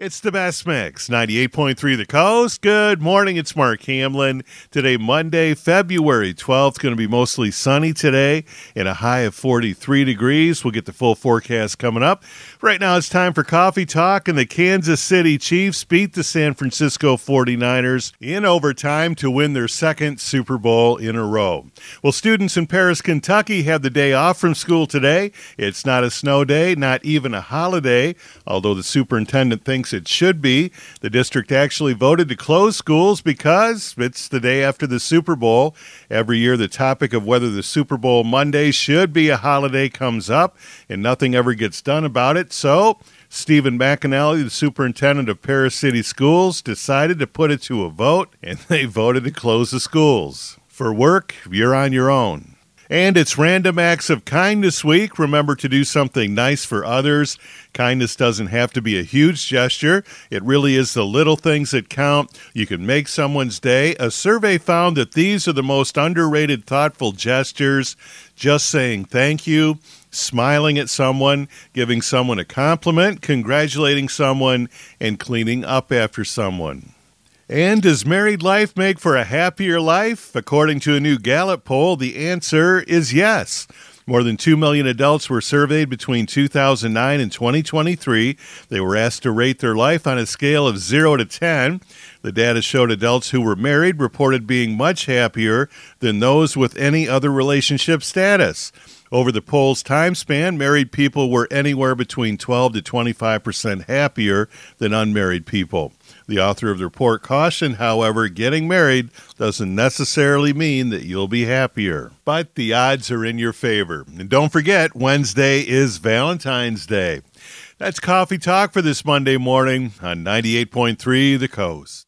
It's the best mix, 98.3 The Coast. Good morning, it's Mark Hamlin. Today, Monday, February 12th, going to be mostly sunny today and a high of 43 degrees. We'll get the full forecast coming up. Right now, it's time for Coffee Talk, and the Kansas City Chiefs beat the San Francisco 49ers in overtime to win their second Super Bowl in a row. Well, students in Paris, Kentucky have the day off from school today. It's not a snow day, not even a holiday, although the superintendent thinks thinks it should be. The district actually voted to close schools because it's the day after the Super Bowl. Every year, the topic of whether the Super Bowl Monday should be a holiday comes up, and nothing ever gets done about it. So, Stephen McAnally, the superintendent of Paris City Schools, decided to put it to a vote, and they voted to close the schools. For work, you're on your own. And it's Random Acts of Kindness Week. Remember to do something nice for others. Kindness doesn't have to be a huge gesture, it really is the little things that count. You can make someone's day. A survey found that these are the most underrated, thoughtful gestures. Just saying thank you, smiling at someone, giving someone a compliment, congratulating someone, and cleaning up after someone. And does married life make for a happier life? According to a new Gallup poll, the answer is yes. More than 2 million adults were surveyed between 2009 and 2023. They were asked to rate their life on a scale of 0 to 10. The data showed adults who were married reported being much happier than those with any other relationship status. Over the poll's time span, married people were anywhere between 12 to 25 percent happier than unmarried people. The author of the report cautioned, however, getting married doesn't necessarily mean that you'll be happier, but the odds are in your favor. And don't forget, Wednesday is Valentine's Day. That's Coffee Talk for this Monday morning on 98.3 The Coast.